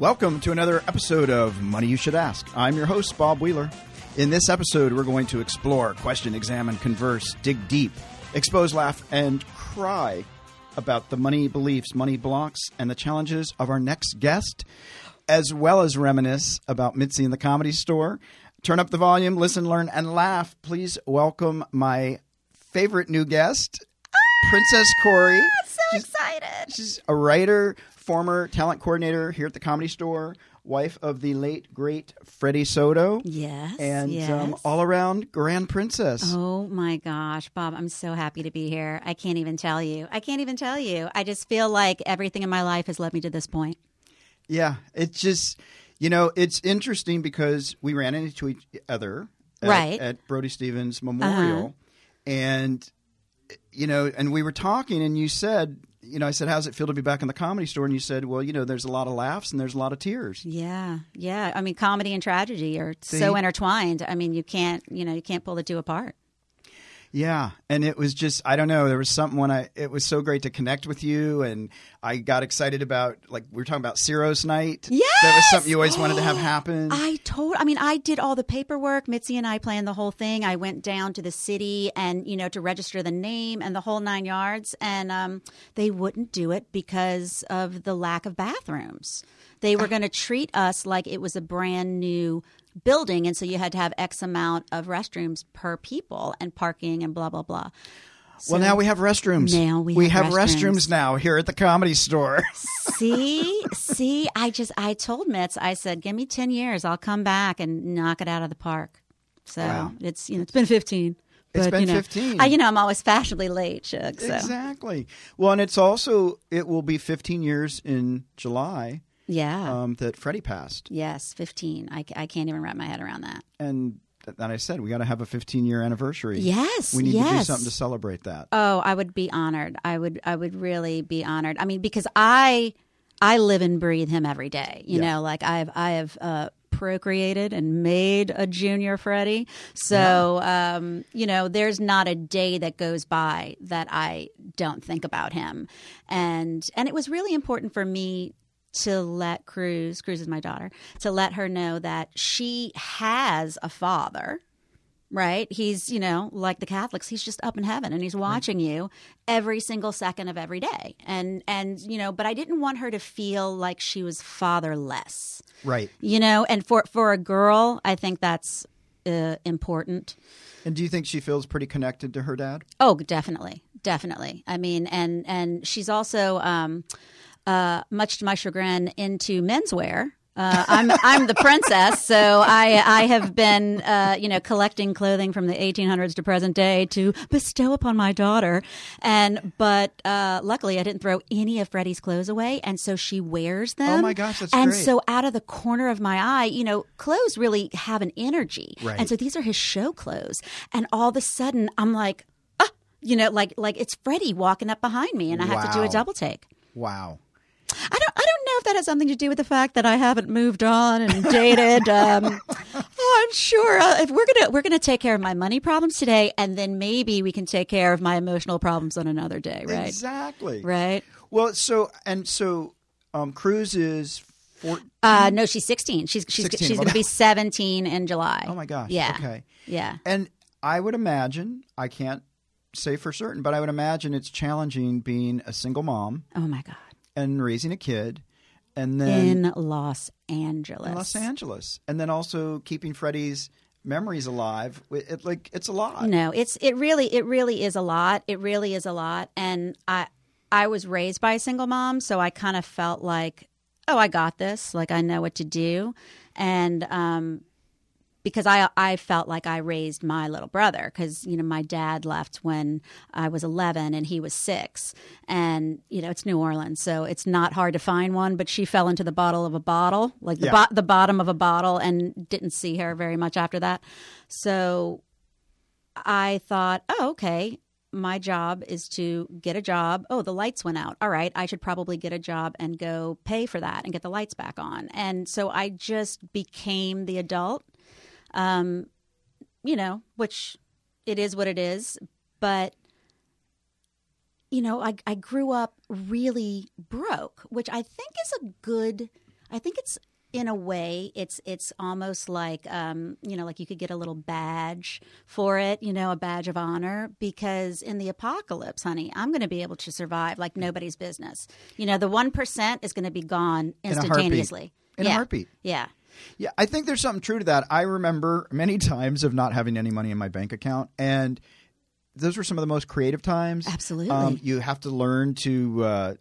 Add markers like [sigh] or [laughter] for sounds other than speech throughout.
Welcome to another episode of Money You Should Ask. I'm your host, Bob Wheeler. In this episode, we're going to explore, question, examine, converse, dig deep, expose, laugh, and cry about the money beliefs, money blocks, and the challenges of our next guest, as well as reminisce about Mitzi in the comedy store. Turn up the volume, listen, learn, and laugh. Please welcome my favorite new guest, ah, Princess Cory. so excited. She's a writer, former talent coordinator here at the Comedy Store, wife of the late great Freddie Soto, Yes. and yes. um, all around grand princess. Oh my gosh, Bob, I'm so happy to be here. I can't even tell you. I can't even tell you. I just feel like everything in my life has led me to this point. Yeah, it's just you know it's interesting because we ran into each other at, Right. at Brody Stevens Memorial, and you know, and we were talking, and you said. You know, I said, "How's it feel to be back in the comedy store?" And you said, "Well, you know, there's a lot of laughs and there's a lot of tears." Yeah. Yeah. I mean, comedy and tragedy are See? so intertwined. I mean, you can't, you know, you can't pull the two apart. Yeah, and it was just I don't know. There was something when I it was so great to connect with you, and I got excited about like we were talking about Ciro's night. Yeah, that was something you always wanted to have happen. I told, I mean, I did all the paperwork. Mitzi and I planned the whole thing. I went down to the city and, you know, to register the name and the whole nine yards. And um, they wouldn't do it because of the lack of bathrooms. They were going to treat us like it was a brand new building. And so you had to have X amount of restrooms per people and parking and blah, blah, blah. well, now we have restrooms. Now we have have restrooms. restrooms. now here at the comedy store. [laughs] see, see, I just, I told Mitz, I said, give me 10 years. I'll come back and knock it out of the park. So Wow. it's, you know, it's been 15. It's but, been you know, 15. I, you know, I'm always fashionably late, Shug. So Exactly. Well, and it's also it will be 15 years in July yeah, um, that Freddie passed, yes, 15. I, I can't even wrap my head around that. and and I said we got to have a 15 year anniversary. Yes, we need to do something to celebrate that. Oh, I would be honored. I would I would really be honored. I mean, because I I live and breathe him every day. You Yeah. know, like I've I have uh procreated and made a junior Freddie. So um, you know, there's not a day that goes by that I don't think about him. And and it was really important for me to let Cruz, Cruz is my daughter, to let her know that she has a father right? He's, you know, like the Catholics, he's just up in heaven and he's watching you every single second of every day. And and you know, but I didn't want her to feel like she was fatherless. Right. You know, and for for a girl, I think that's uh, important. And do you think she feels pretty connected to her dad? Oh, definitely, definitely. I mean, and and she's also, um, uh, much to my chagrin, into menswear. Uh, I'm I'm the princess, so I I have been uh, you know collecting clothing from the 1800s to present day to bestow upon my daughter, and but uh, luckily I didn't throw any of Freddie's clothes away, and so she wears them. Oh my gosh, that's and great. so out of the corner of my eye, you know, clothes really have an energy, Right. and so these are his show clothes, and all of a sudden I'm like, ah, you know, like like it's Freddie walking up behind me, and I have to do a double take. Wow. I don't I don't know if that has something to do with the fact that I haven't moved on and dated. um, [laughs] oh, I'm sure uh, if we're gonna we're gonna take care of my money problems today, and then maybe we can take care of my emotional problems on another day, right? Exactly. Right. Well, so and so, um, Cruz is. Uh, no, she's 16. She's she's 16, she's going to be 17 in July. Oh my gosh. Yeah. Okay. Yeah. And I would imagine I can't say for certain, but I would imagine it's challenging being a single mom Oh my God. and raising a kid, and then In Los Angeles. in Los Angeles, and then also keeping Freddie's memories alive. It, it- like it's a lot. No, it's it really it really is a lot. It really is a lot. And I I was raised by a single mom, so I kind of felt like, oh, I got this. Like I know what to do. And um because I I felt like I raised my little brother because you know my dad left when I was 11 and he was 6 and you know it's New Orleans so it's not hard to find one but she fell into the bottle of a bottle like the Yeah. bo- the bottom of a bottle and didn't see her very much after that so I thought oh okay my job is to get a job. Oh, the lights went out. All right, I should probably get a job and go pay for that and get the lights back on. And so I just became the adult, um, you know, which it is what it is. But, you know, I, I grew up really broke, which I think is a good. I think it's in a way it's it's almost like um, you know like you could get a little badge for it you know a badge of honor because in the apocalypse honey i'm going to be able to survive like nobody's business you know the 1% is going to be gone In a heartbeat. instantaneously In a yeah. heartbeat. yeah Yeah, I think there's something true to that. I remember many [laughs] times of not having any money in my bank account, and those were some of the most creative times. Absolutely. Um, you have to learn to, uh,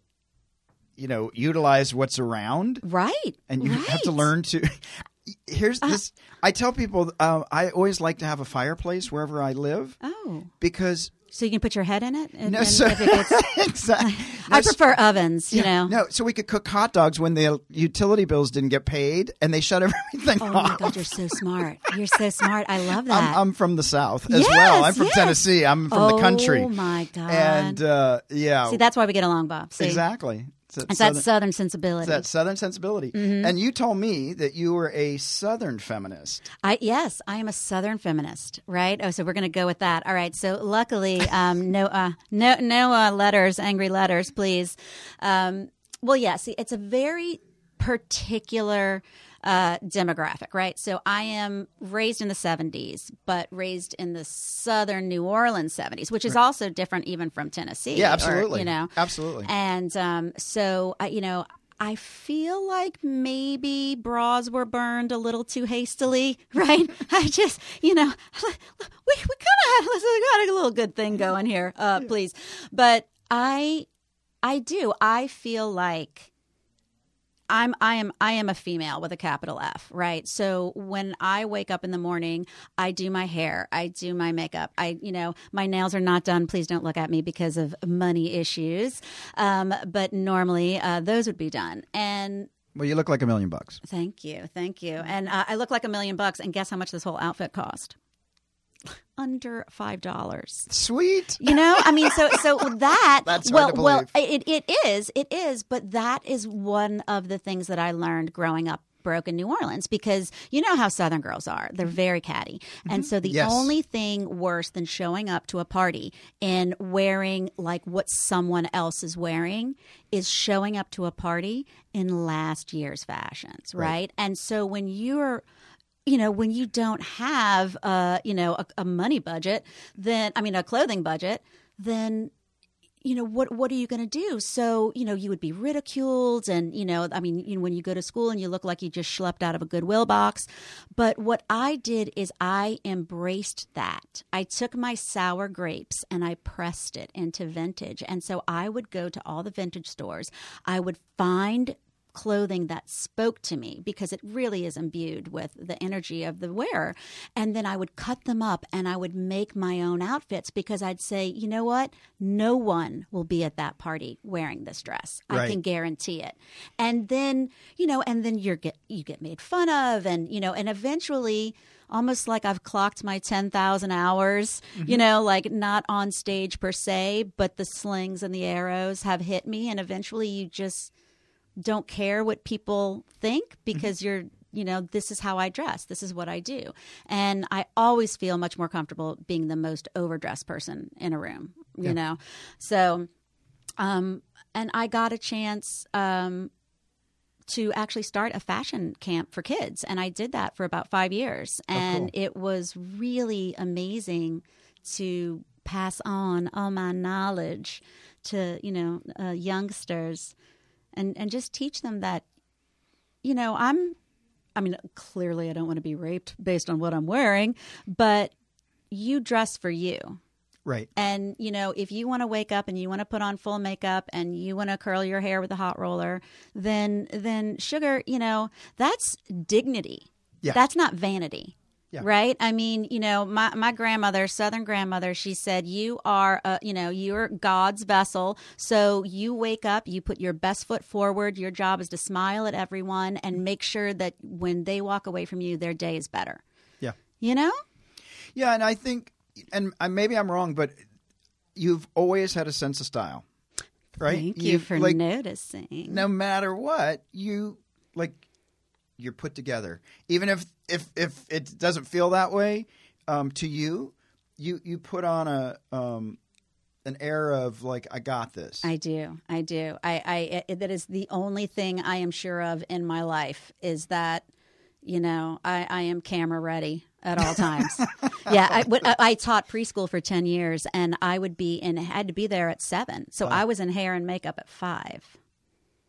you know, utilize what's around, right and you have to learn to. [laughs] Here's Uh-huh. this. I tell people uh, I always like to have a fireplace wherever I live oh because so you can put your head in it and, no, so, gets [laughs] exactly. i No, so- prefer ovens you yeah, know no, so we could cook hot dogs when the utility bills didn't get paid, and they shut [laughs] everything off. oh my god you're so smart you're so smart i love that I'm, I'm from the South as Yes, well. I'm from yes. Tennessee. I'm from the country. oh my god And uh, yeah, see that's why we get along bob see exactly. It's that, it's southern, that southern it's sensibility that southern sensibility. And you told me that you were a Southern feminist. I yes, I am a Southern feminist, right? Oh, so we're going to go with that. All right. So luckily, um, [laughs] no, uh, no, no uh, letters, angry letters, please. Um, well, yeah. See, it's a very particular uh, demographic, right? So I am raised in the '70s, but raised in the Southern New Orleans '70s, which is also different even from Tennessee. Yeah, or, absolutely. you know, Absolutely. and um, so, I you know, I feel like maybe bras were burned a little too hastily, [laughs] right? I just, you know, [laughs] we, we kind of had, got a little good thing going here, uh, please. But I, I do. I feel like I'm I am I am a female with a capital F, right? So when I wake up in the morning, I do my hair, I do my makeup. I you know, my nails are not done. Please don't look at me because of money issues. Um, but normally uh, those would be done. And well, you look like a million bucks. thank you, thank you. And uh, I look like a million bucks. And guess how much this whole outfit cost? Under five dollars. Sweet. You know, I mean, so so [laughs] that That's well, well, it it is, it is, but that is one of the things that I learned growing up broke in New Orleans because you know how Southern girls are; they're very catty, and so the Mm-hmm. Yes. only thing worse than showing up to a party and wearing like what someone else is wearing is showing up to a party in last year's fashions, right? And so when you're you know when you don't have uh you know a, a money budget then i mean a clothing budget then you know what what are you going to do? So you know you would be ridiculed and you know i mean you know, when you go to school and you look like you just schlepped out of a goodwill box. But what i did is i embraced that. I took my sour grapes and i pressed it into vintage. And so i would go to all the vintage stores. I would find clothing that spoke to me because it really is imbued with the energy of the wearer. And then I would cut them up and I would make my own outfits because I'd say, you know what? No one will be at that party wearing this dress. I can guarantee it. And then, you know, and then you get you get made fun of and you know, and eventually almost like I've clocked my 10,000 hours, you mm-hmm. know, like not on stage per se, but the slings and the arrows have hit me and eventually you just don't care what people think because you're you know this is how i dress. This is what i do. And i always feel much more comfortable being the most overdressed person in a room you know? So um and i got a chance um to actually start a fashion camp for kids. And i did that for about five years. And it was really amazing to pass on all my knowledge to you know uh, youngsters and and just teach them that you know i'm i mean clearly i don't want to be raped based on what i'm wearing but you dress for you Right. and you know if you want to wake up and you want to put on full makeup and you want to curl your hair with a hot roller then then sugar you know that's dignity Yeah. that's not vanity Yeah. Right. I mean, you know, my, my grandmother, Southern grandmother, she said, you are, uh, you know, you're God's vessel. So you wake up, you put your best foot forward. Your job is to smile at everyone and make sure that when they walk away from you, their day is better. Yeah. You know? Yeah, and I think, and maybe I'm wrong, but you've always had a sense of style, right? Thank you You've, for like, noticing. no matter what, you like you're put together. Even if if if it doesn't feel that way um, to you, you you put on a um, an air of like I got this. I do. I do. I, I it, that is the only thing I am sure of in my life is that you know I, I am camera ready at all times. [laughs] yeah, I, I, I taught preschool for ten years, and I would be in had to be there at seven, so I was in hair and makeup at five.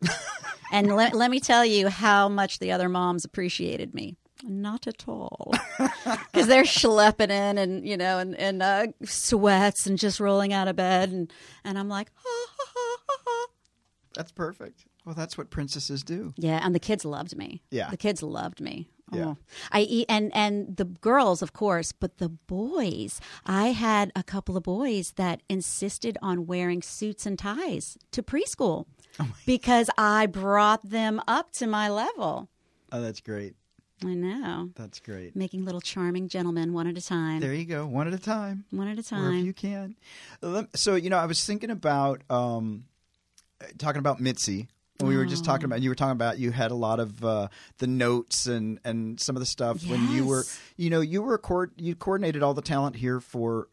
[laughs] and let, let me tell you how much the other moms appreciated me. Not at all, [laughs] because they're schlepping in and you know and and uh, sweats and just rolling out of bed, and and I'm like, ha, ha, ha, ha, ha. That's perfect. Well, that's what princesses do. Yeah, and the kids loved me. Yeah. the kids loved me. Yeah. Oh. I eat and and the girls, of course, but the boys. I had a couple of boys that insisted on wearing suits and ties to preschool Oh because I brought them up to my level. Oh, that's great. I know, That's great. making little charming gentlemen one at a time. There you go. One at a time. one at a time. you can. So you know, I was thinking about um, talking about Mitzi. when We were just talking about. You were talking about you had a lot of uh, the notes and and some of the stuff when you were. You know, you were co- you coordinated all the talent here for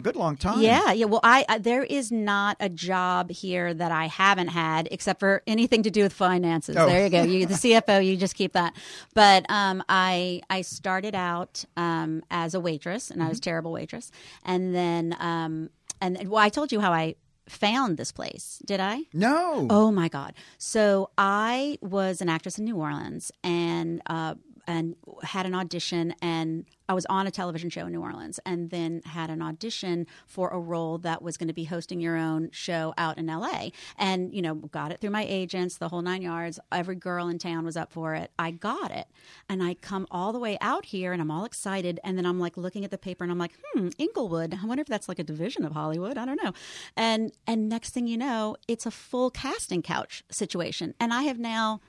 a good long time. Yeah, yeah. Well, I, I there is not a job here that I haven't had except for anything to do with finances. Oh. There you go. You the [laughs] CFO, you just keep that. But um, I I started out um, as a waitress, and I was a terrible waitress, and then um, and well, I told you how I found this place. Did I? No. Oh my God! So I was an actress in New Orleans, and uh, and had an audition, and I was on a television show in New Orleans, and then had an audition for a role that was going to be hosting your own show out in L.A. And you know, got it through my agents, the whole nine yards. Every girl in town was up for it. I got it, and I come all the way out here, and I'm all excited, and then I'm like looking at the paper, and I'm like, hmm, Inglewood. I wonder if that's like a division of Hollywood. I don't know. And and next thing you know, it's a full casting couch situation, and I have now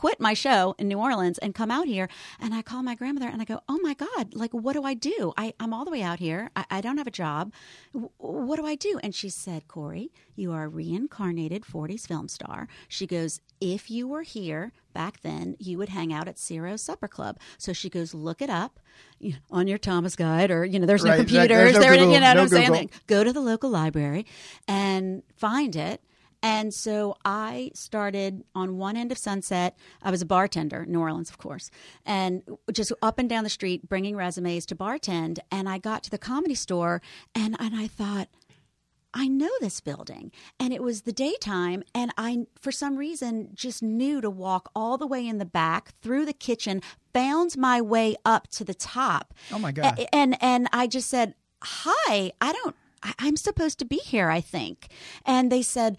quit my show in New Orleans and come out here. And I call my grandmother and I go, Oh my God, like, what do I do? I, I'm all the way out here. I, I don't have a job. W- what do I do? And she said, Cory, you are a reincarnated 40s film star. She goes, If you were here back then, you would hang out at Ciro's Supper Club. So she goes, Look it up on your Thomas Guide or, you know, there's no Right, computers. There's no there, Google, you know what I'm saying? Google. Go to the local library and find it. And so I started on one end of Sunset. I was a bartender, New Orleans, of course, and just up and down the street bringing resumes to bartend. And I got to the comedy store and, and I thought, I know this building. And it was the daytime. And I, for some reason, just knew to walk all the way in the back through the kitchen, found my way up to the top. Oh, my God. A- and, and I just said, Hi, I don't, I, I'm supposed to be here, I think. And they said,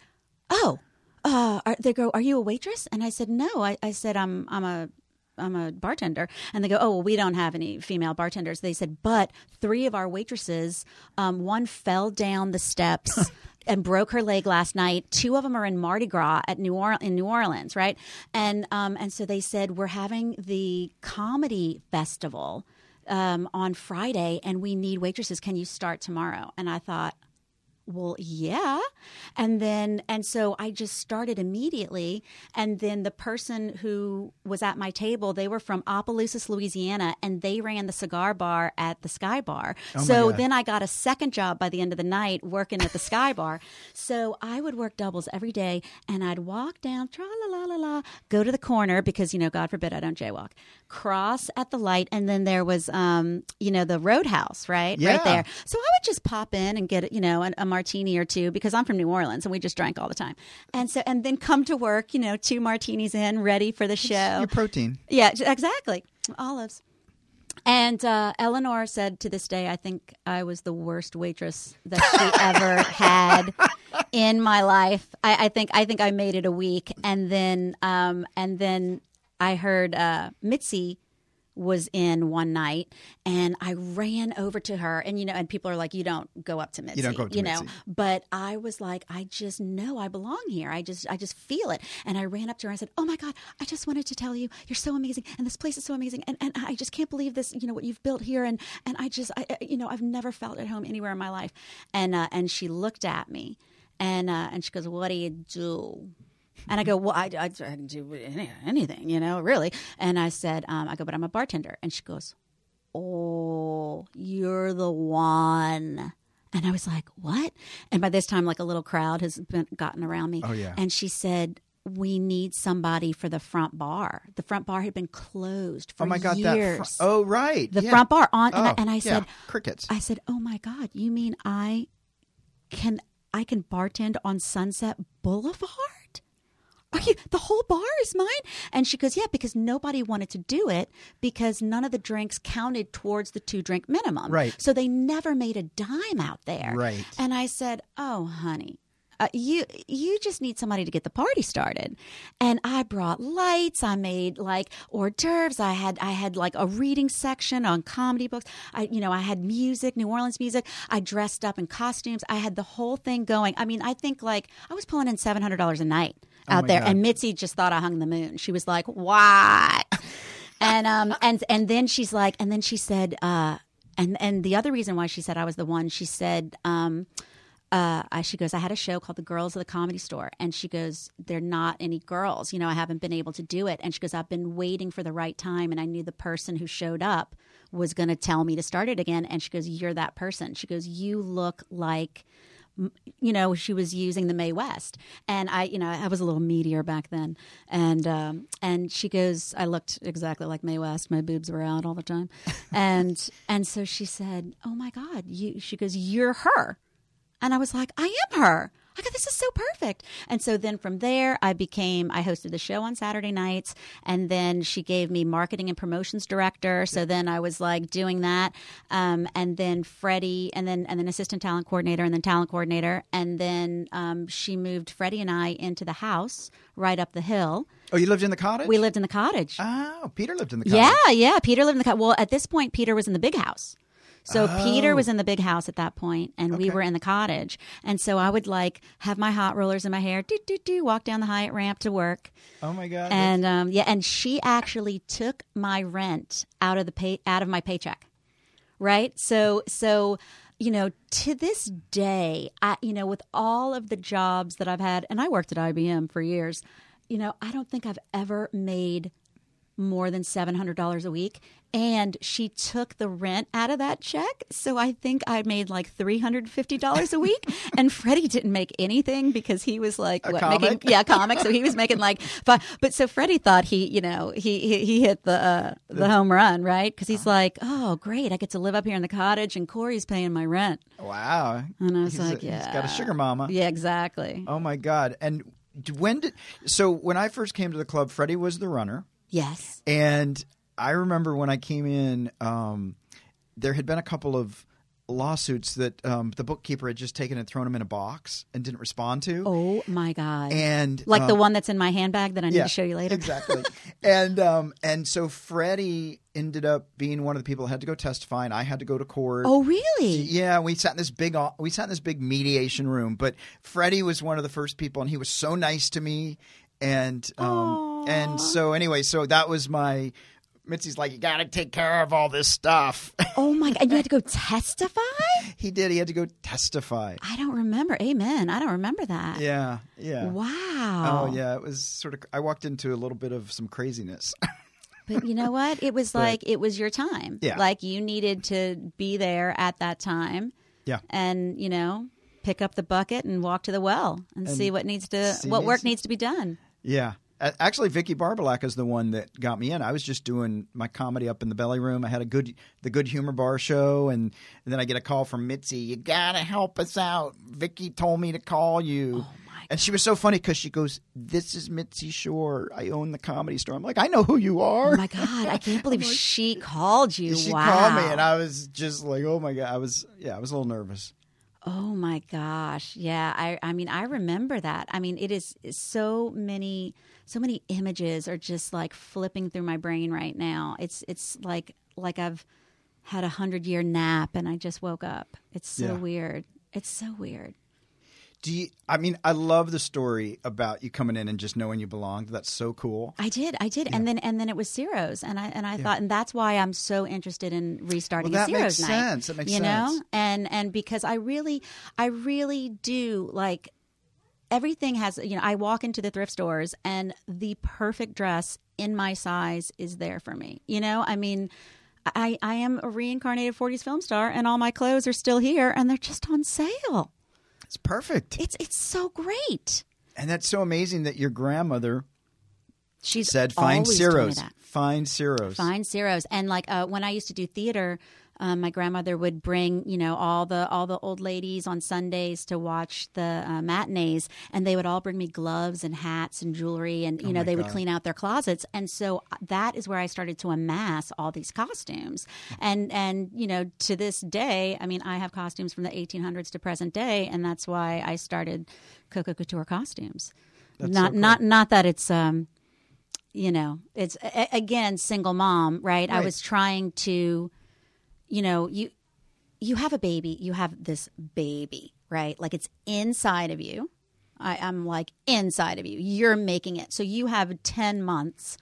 Oh, uh, are, they go, Are you a waitress? And I said, No. I, I said, I'm, I'm a, I'm a bartender. And they go, oh, well, we don't have any female bartenders. They said, but three of our waitresses, um, one fell down the steps. [laughs] And broke her leg last night. Two of them are in Mardi Gras at New or- in New Orleans, right? And um, and so they said we're having the comedy festival um, on Friday, and we need waitresses. Can you start tomorrow? And I thought, well yeah. And then and so i just started immediately. And then the person who was at my table they were from opelousas louisiana and they ran the cigar bar at the sky bar. My so then i got a second job by the end of the night working at the sky [laughs] bar. So i would work doubles every day and i'd walk down tra la la la la go to the corner because you know god forbid i don't jaywalk cross at the light and then there was um you know the roadhouse right Yeah. right there. So I would just pop in and get you know a martini or two because I'm from New Orleans and we just drank all the time, and so and then come to work, you know, two martinis in, ready for the show. Your protein. Yeah, exactly. Olives. And uh, Eleanor said to this day, I think I was the worst waitress that she [laughs] ever had in my life. I, I think I think I made it a week, and then um, and then I heard uh, Mitzi was in one night and I ran over to her and you know and people are like you don't go up to Mitzi don't go up to you know? But I was like I just know I belong here. I just I just feel it. And I ran up to her and I said oh my god I just wanted to tell you you're so amazing and this place is so amazing and, and I just can't believe this you know what you've built here and and I just I, I- you know I've never felt at home anywhere in my life. And uh, and she looked at me and uh, and she goes what do you do and I go, well, I, I, I can do any, anything, you know, really. And I said, um, I go, but I'm a bartender. And she goes, oh, you're the one. And I was like, what? And by this time, like a little crowd has been gotten around me. Oh, yeah. And she said, we need somebody for the front bar. The front bar had been closed for oh my god, years. that. Fr- oh right, the yeah. front bar on, and, I, Oh, and I yeah, said, crickets. I said, "Oh my God, you mean I can I can bartend on Sunset Boulevard? Are you the whole bar is mine?" And she goes, "Yeah, because nobody wanted to do it because none of the drinks counted towards the two drink minimum. Right. So they never made a dime out there. Right. And I said, "Oh, honey." Uh, you you just need somebody to get the party started and i brought lights i made like hors d'oeuvres i had i had like a reading section on comedy books i you know i had music new orleans music i dressed up in costumes i had the whole thing going i mean i think like i was pulling in $700 a night out Oh there God. and mitzi just thought i hung the moon she was like what [laughs] and um and and then she's like and then she said uh and and the other reason why she said I was the one she said um uh, I, she goes, I had a show called The Girls of the Comedy Store. And she goes, They're not any girls. You know, I haven't been able to do it. And she goes, I've been waiting for the right time. And I knew the person who showed up was going to tell me to start it again. And she goes, You're that person. She goes, You look like you know, she was using the Mae West, and I, you know, I was a little meteor back then, and um, and she goes, I looked exactly like Mae West. My boobs were out all the time, [laughs] and and so she said, "Oh my God, you," she goes, "You're her," and I was like, "I am her." I go, this is so perfect. And so then from there, I became, I hosted the show on Saturday nights. And then she gave me marketing and promotions director. So then I was like doing that. Um, and then Freddie, and then, and then assistant talent coordinator, and then talent coordinator. And then um, she moved Freddie and I into the house right up the hill. oh, you lived in the cottage. We lived in the cottage. Oh, Peter lived in the cottage. Yeah, yeah. Peter lived in the cottage. Well, at this point, Peter was in the big house. So Peter Oh. was in the big house at that point, and we were in the cottage. And so I would like have my hot rollers in my hair, do do do, walk down the Hyatt ramp to work. Oh my god. And um, yeah, and she actually took my rent out of the pay out of my paycheck, right? So so you know to this day, I you know with all of the jobs that I've had, and I worked at IBM for years, you know I don't think I've ever made more than $700 a week and she took the rent out of that check. So i think i made like $350 a [laughs] week. And freddie didn't make anything because he was like what making yeah comic. So he was making like five but so freddie thought he you know he he, he hit the uh, the home run right? Because he's like oh great. I get to live up here in the cottage and cory's paying my rent. Wow. and i was He's like a- yeah he's got a sugar mama. yeah exactly. Oh my god. And when did so when I first came to the club, Freddie was the runner, yes and I remember when I came in, um, there had been a couple of lawsuits that um, the bookkeeper had just taken and thrown them in a box and didn't respond to. oh my god And like the um, one that's in my handbag that i need yeah, to show you later Exactly. [laughs] and um, and so Freddie ended up being one of the people that had to go testify, and I had to go to court. oh really Yeah, we sat in this big we sat in this big mediation room, but Freddie was one of the first people, and he was so nice to me, and um, and so anyway, so that was my. Mitzi's like, you got to take care of all this stuff. [laughs] Oh my god! And you had to go testify? he did. He had to go testify. I don't remember. Amen. I don't remember that. Yeah, yeah. Wow. Oh yeah, it was sort of. I walked into a little bit of some craziness. [laughs] But you know what? It was like it was your time. Yeah. Like you needed to be there at that time. Yeah. And you know, pick up the bucket and walk to the well and, see what needs to what work needs to be done. Yeah. Actually, Vicki Barbolak is the one that got me in. I was just doing my comedy up in the belly room. I had a good, the Good Humor Bar show, and, and then I get a call from Mitzi. You gotta help us out. Vicki told me to call you. Oh, and she was so funny because she goes, "This is Mitzi Shore. I own the comedy store." I'm like, "I know who you are." Oh my god! I can't [laughs] believe she called you. she wow. called me, and I was just like, "Oh my god!" I was, yeah, I was a little nervous. Oh my gosh. Yeah. I I mean I remember that. I mean it is so many so many images are just like flipping through my brain right now. It's it's like like I've had a hundred year nap and I just woke up. It's so Yeah. weird. It's so weird. Do you? I mean, I love the story about you coming in and just knowing you belonged. That's so cool. I did, I did, and then and then it was Ciro's, and I and I thought, and that's why I'm so interested in restarting Well, that Ciro's makes night. sense. That makes you sense. You know, and and because I really, I really do like everything has. You know, I walk into the thrift stores, and the perfect dress in my size is there for me. You know, I mean. I, I am a reincarnated 40s film star, and all my clothes are still here, and they're just on sale. It's perfect. It's it's so great. and that's so amazing that your grandmother She's said, "Find always told me Ciro's. that. Find Ciro's." Find Ciro's. And like uh, when I used to do theater, um, my grandmother would bring you know all the all the old ladies on Sundays to watch the uh, matinees, and they would all bring me gloves and hats and jewelry, and you know my they would clean out their closets. And so uh, that is where I started to amass all these costumes. And and you know to this day, I mean I have costumes from the 1800s to present day, and that's why I started Coco Couture costumes. That's not so cool. not not that it's um you know it's a- again single mom right? i was trying to you know you you have a baby you have this baby right? Like it's inside of you. I, i'm like inside of you. You're making it. So you have 10 months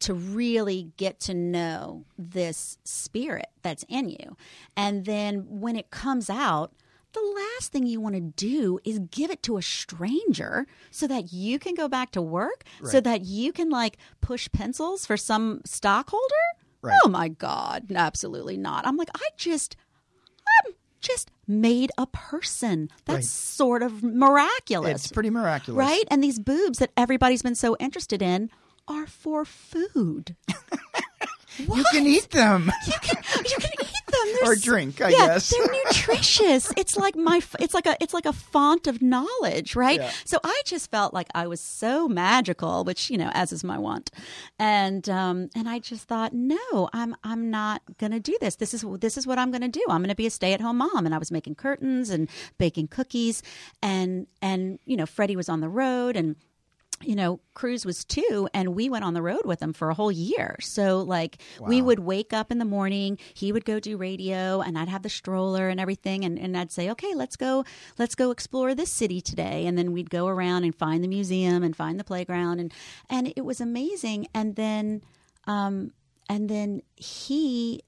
to really get to know this spirit that's in you. And then when it comes out the last thing you want to do is give it to a stranger so that you can go back to work so that you can like push pencils for some stockholder Right. oh my god. Absolutely not. I'm like i just i'm just made a person. That's Right. sort of miraculous. It's pretty miraculous, right? And these boobs that everybody's been so interested in are for food. [laughs] You can eat them. you can you can eat them. They're Or drink, I yeah, guess. they're [laughs] nutritious. It's like my it's like a it's like a font of knowledge right? Yeah. so i just felt like i was so magical which you know as is my want. And um and i just thought no i'm i'm not gonna do this. This is this is what i'm gonna do. I'm gonna be a stay-at-home mom. And i was making curtains and baking cookies. And and you know freddie was on the road and you know, Cruz was two, and we went on the road with him for a whole year. So, like, we would wake up in the morning, he would go do radio, and I'd have the stroller and everything, and, and I'd say, okay, let's go, let's go explore this city today, and then we'd go around and find the museum and find the playground, and and it was amazing. And then, um, and then he,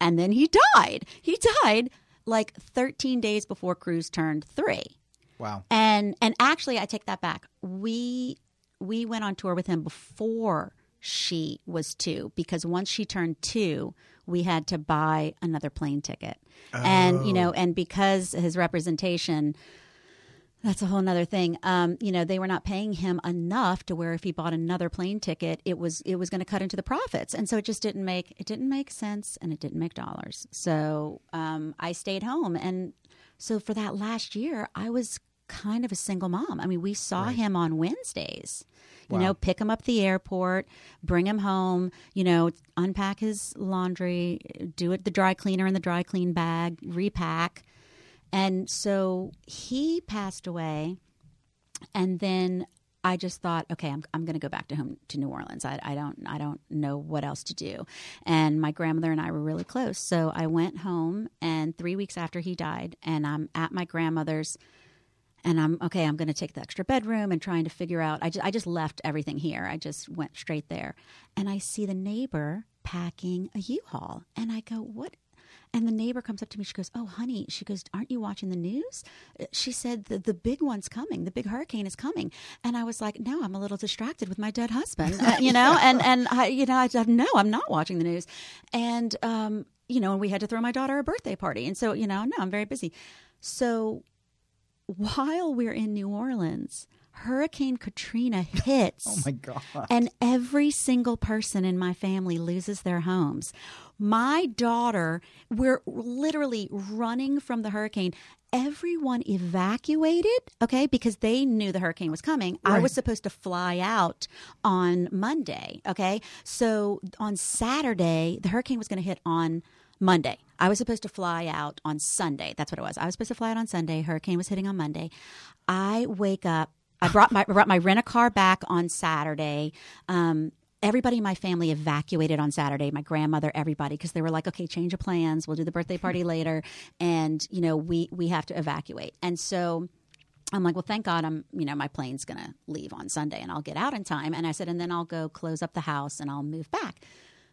and then he died. He died like 13 days before Cruz turned three Wow. and and actually i take that back we we went on tour with him before she was two because once she turned two we had to buy another plane ticket and you know and because his representation that's a whole nother thing. Um, you know, they were not paying him enough to where if he bought another plane ticket, it was it was going to cut into the profits, and so it just didn't make it didn't make sense, and it didn't make dollars. So um, I stayed home, and so for that last year, I was kind of a single mom. I mean, we saw him on Wednesdays. You know, pick him up at the airport, bring him home. You know, unpack his laundry, do it the dry cleaner in the dry clean bag, repack. And so he passed away, and then I just thought, okay, I'm, I'm going to go back to home to New Orleans. I, I don't I don't know what else to do. And my grandmother and I were really close, so I went home. And three weeks after he died, and I'm at my grandmother's, and I'm okay. I'm going to take the extra bedroom and trying to figure out. I just I just left everything here. I just went straight there, and I see the neighbor packing a U-Haul, and I go, what? And the neighbor comes up to me. She goes, "Oh, honey," she goes, "Aren't you watching the news?" Uh, She said, "The the big one's coming. The big hurricane is coming." And I was like, "No, I'm a little distracted with my dead husband, uh, you know." And and I, you know, I said, "No, I'm not watching the news." And um, you know, and we had to throw my daughter a birthday party, and so you know, no, I'm very busy. So while we're in New Orleans, Hurricane Katrina hits. [laughs] Oh my god. And every single person in my family loses their homes. My daughter, we're literally running from the hurricane. Everyone evacuated, okay, because they knew the hurricane was coming. I was supposed to fly out on Monday, okay? So on Saturday, the hurricane was going to hit on Monday. I was supposed to fly out on Sunday. That's what it was. I was supposed to fly out on Sunday. Hurricane was hitting on Monday. I wake up. I brought my [laughs] brought my rent a car back on Saturday. Um, everybody in my family evacuated on Saturday. My grandmother, everybody, because they were like, "Okay, change of plans. We'll do the birthday party [laughs] later, and you know, we we have to evacuate." And so. I'm like, well, thank God I'm, you know, my plane's going to leave on Sunday and I'll get out in time. And I said, and then I'll go close up the house and I'll move back.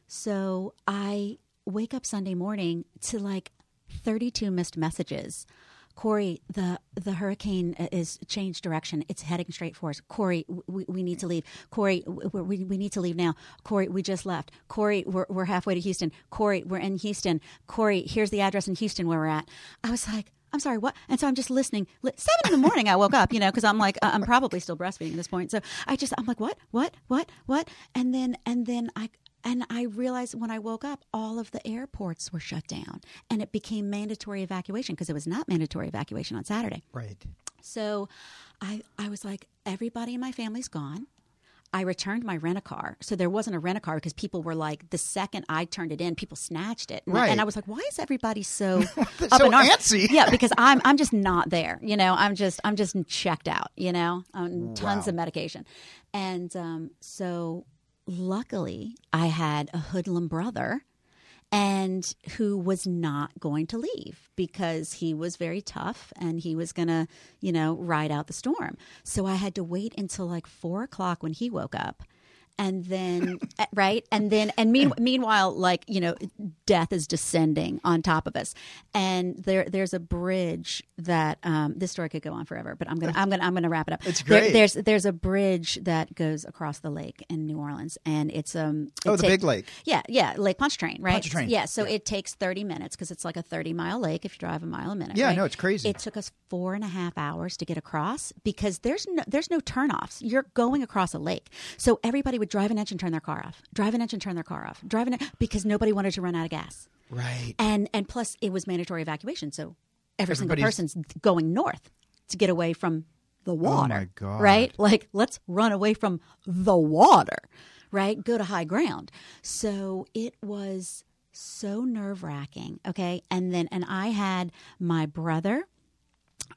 So I wake up Sunday morning to like 32 missed messages Cory, the the hurricane uh, is changed direction. It's heading straight for us. Cory, we, we need to leave. Cory, we, we, need to leave now. Cory, we just left. Cory, we're, we're halfway to Houston. Cory, we're in Houston. Cory, here's the address in Houston where we're at. I was like, I'm sorry, what? And so I'm just listening. Seven in the morning, I woke up, you know, because I'm like, uh, I'm probably still breastfeeding at this point. So I just, I'm like, what, what, what, what? And then, and then I, and I realized when I woke up, all of the airports were shut down, and it became mandatory evacuation because it was not mandatory evacuation on Saturday. Right. So, I, I was like, everybody in my family's gone. I returned my rent a car. So there wasn't a rent a car because people were like, the second I turned it in, people snatched it. And, Right. and I was like, why is everybody so [laughs] up so in arms? antsy. [laughs] Yeah, because I'm I'm just not there. You know, I'm just I'm just checked out. You know, on tons Wow. of medication, and um, so luckily I had a hoodlum brother. And who was not going to leave because he was very tough and he was going to, you know, ride out the storm. So I had to wait until like four o'clock when he woke up and then [laughs] eh, right and then and mean, meanwhile like you know death is descending on top of us and there there's a bridge that um, this story could go on forever but i'm gonna i'm gonna i'm gonna wrap it up It's There- great. there's there's a bridge that goes across the lake in new orleans and it's um it Oh, the ta- big lake. yeah yeah lake pontchartrain right Pontchartrain. yeah so it takes 30 minutes because it's like a 30 mile lake if you drive a mile a minute Yeah, right? no, it's crazy. it took us four and a half hours to get across because there's no there's no turnoffs. You're going across a lake, so everybody would drive an inch and turn their car off, drive an inch and turn their car off, drive an inch, because nobody wanted to run out of gas, Right. and and plus it was mandatory evacuation, so every single person's going north to get away from the water. Oh my God. Right? Like let's run away from the water, right? Go to high ground. So it was so nerve wracking. Okay, and then and I had my brother.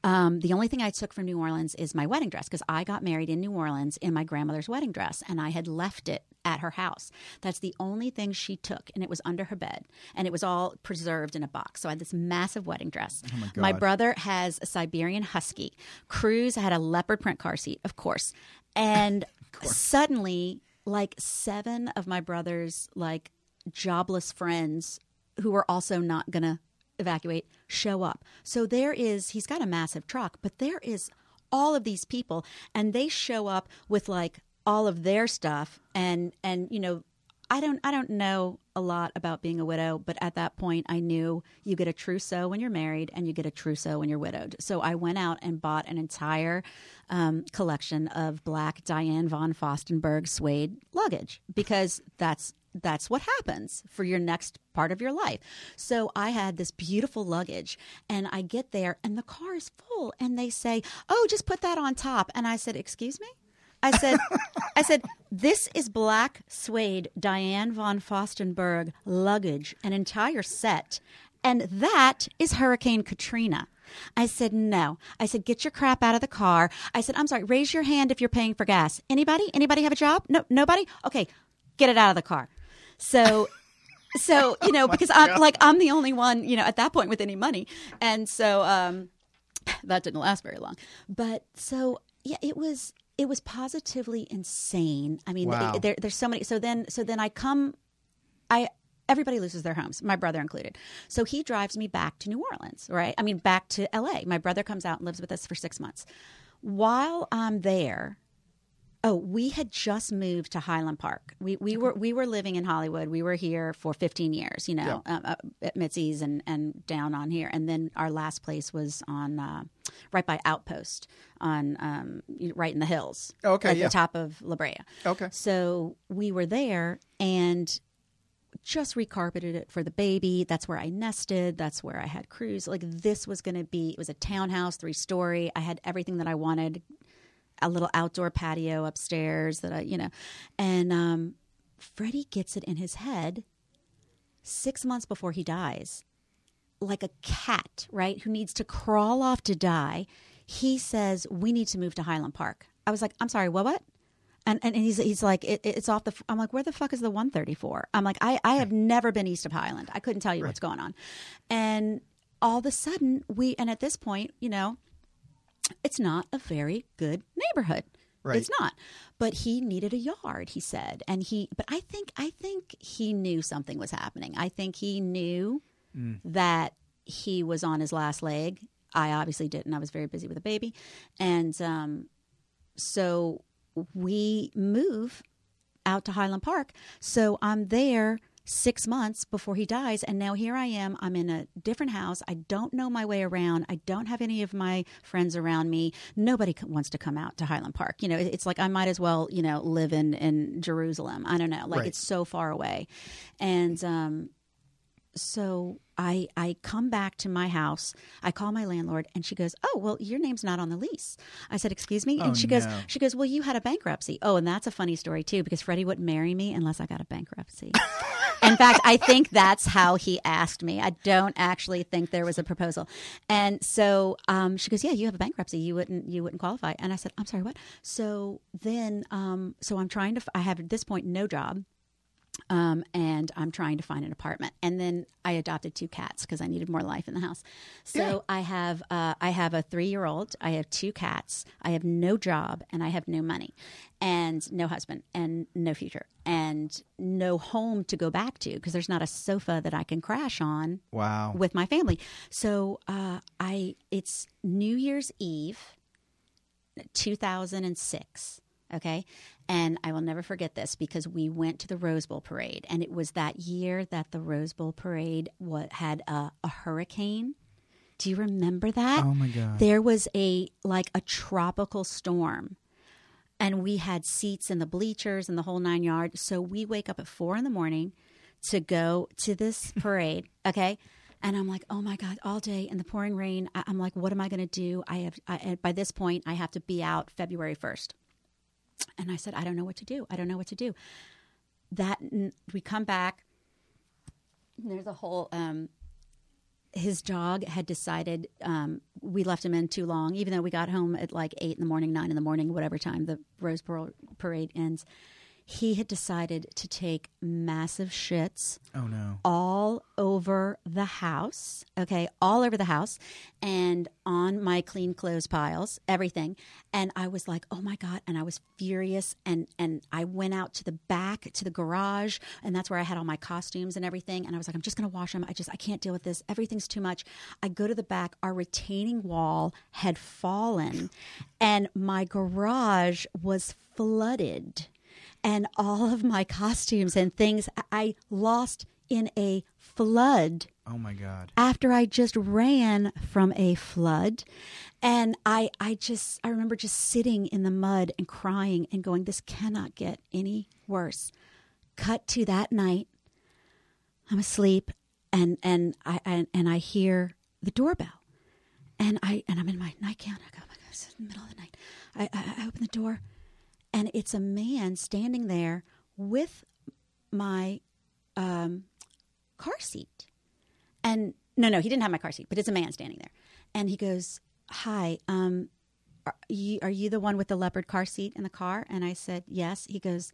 Um, the only thing I took from New Orleans is my wedding dress because I got married in New Orleans in my grandmother's wedding dress and I had left it at her house. That's the only thing she took, and it was under her bed and it was all preserved in a box. So I had this massive wedding dress. my God. brother has a Siberian Husky. Cruz had a leopard print car seat, of course. And [laughs] suddenly, like seven of my brother's like jobless friends who were also not going to evacuate show up. So there is, he's got a massive truck, but there is all of these people and they show up with like all of their stuff and and you know I don't I don't know a lot about being a widow, but at that point I knew you get a trousseau when you're married and you get a trousseau when you're widowed. So I went out and bought an entire um, collection of black Diane von Furstenberg suede luggage because that's that's what happens for your next part of your life. So I had this beautiful luggage and I get there and the car is full and they say, "Oh, just put that on top." And I said, "Excuse me?" I said, I said, this is black suede Diane von Furstenberg luggage, an entire set. And that is Hurricane Katrina. I said, no. I said, get your crap out of the car. I said, I'm sorry, raise your hand if you're paying for gas. Anybody? Anybody have a job? No, nobody? Okay, get it out of the car. So, so, [laughs] you know, because I'm like, I'm the only one, you know, at that point with any money. And so, um, [sighs] that didn't last very long. But so yeah, it was it was positively insane. I mean, Wow. there, there's so many. So then so then I come, I everybody loses their homes, my brother included. So he drives me back to New Orleans, right? I mean, back to L.A. My brother comes out and lives with us for six months. While I'm there, Oh, we had just moved to Highland Park. We we were we were living in Hollywood. We were here for 15 years, you know, um, uh, at Mitzi's and and down on here. And then our last place was on uh, right by Outpost on um, right in the hills. Okay, at yeah. the top of La Brea. Okay. So we were there and just recarpeted it for the baby. That's where I nested. That's where I had Cruz. Like this was going to be. It was a townhouse, three story. I had everything that I wanted. A little outdoor patio upstairs that I, you know, and um, Freddie gets it in his head six months before he dies, like a cat, right, who needs to crawl off to die. He says, "We need to move to Highland Park." I was like, "I'm sorry, what? What?" And, and he's he's like it, it's off the. I'm like, where the fuck is the 134? I'm like, I I have never been east of Highland. I couldn't tell you what's going on, and all of a sudden we and at this point, you know, it's not a very good neighborhood. Right. It's not. But he needed a yard, he said. And he but I think I think he knew something was happening. I think he knew that he was on his last leg I obviously didn't. I was very busy with a baby, and um, so we move out to Highland Park. So I'm there six months before he dies. And now here I am. I'm in a different house. I don't know my way around. I don't have any of my friends around me. Nobody wants to come out to Highland Park. You know, it's like I might as well, you know, live in, in Jerusalem. I don't know. Like Right. it's so far away. And, um, so I I come back to my house. I call my landlord, and she goes, "Oh, well, your name's not on the lease." I said, "Excuse me," and Oh, she goes, no. "She goes, well, you had a bankruptcy." Oh, and that's a funny story too, because Freddie wouldn't marry me unless I got a bankruptcy. [laughs] In fact, I think that's how he asked me. I don't actually think there was a proposal. And so um, she goes, "Yeah, you have a bankruptcy. You wouldn't you wouldn't qualify." And I said, "I'm sorry, what?" So then, um, so I'm trying to. f- I have at this point no job um, and I'm trying to find an apartment. And then I adopted two cats because I needed more life in the house. So I have uh, I have a three year old. I have two cats. I have no job, and I have no money, and no husband, and no future, and no home to go back to because there's not a sofa that I can crash on Wow. with my family. So uh, I it's New Year's Eve, 2006. Okay. And I will never forget this because we went to the Rose Bowl parade, and it was that year that the Rose Bowl parade what had a, a hurricane. Do you remember that? Oh, my God. There was a like a tropical storm and we had seats in the bleachers and the whole nine yards. So we wake up at four in the morning to go to this [laughs] parade. Okay. And I'm like, oh my God, all day in the pouring rain. I, I'm like, what am I going to do? I have, I, by this point, I have to be out February 1st. And I said, I don't know what to do. I don't know what to do. That we come back. There's a whole, um, his dog had decided um, we left him in too long, even though we got home at like eight in the morning, nine in the morning, whatever time the Rose Parade ends. He had decided to take massive shits Oh no. all over the house. Okay, all over the house and on my clean clothes piles, everything. And I was like, "Oh my god!" And I was furious. And and I went out to the back to the garage, and that's where I had all my costumes and everything. And I was like, "I'm just gonna wash them. I just I can't deal with this. Everything's too much." I go to the back. Our retaining wall had fallen, and my garage was flooded and all of my costumes and things I- lost in a flood Oh my God. after I just ran from a flood. And I, I just, I remember just sitting in the mud and crying and going, this cannot get any worse. Cut to that night. I'm asleep and, and I, and, and I hear the doorbell and I, and I'm in my nightgown. I go, oh my God, it's in the middle of the night. I, I, I open the door and it's a man standing there with my um, car seat. And no, no, he didn't have my car seat, but it's a man standing there. And he goes, "Hi, um, are you, are you the one with the leopard car seat in the car?" And I said, "Yes." He goes,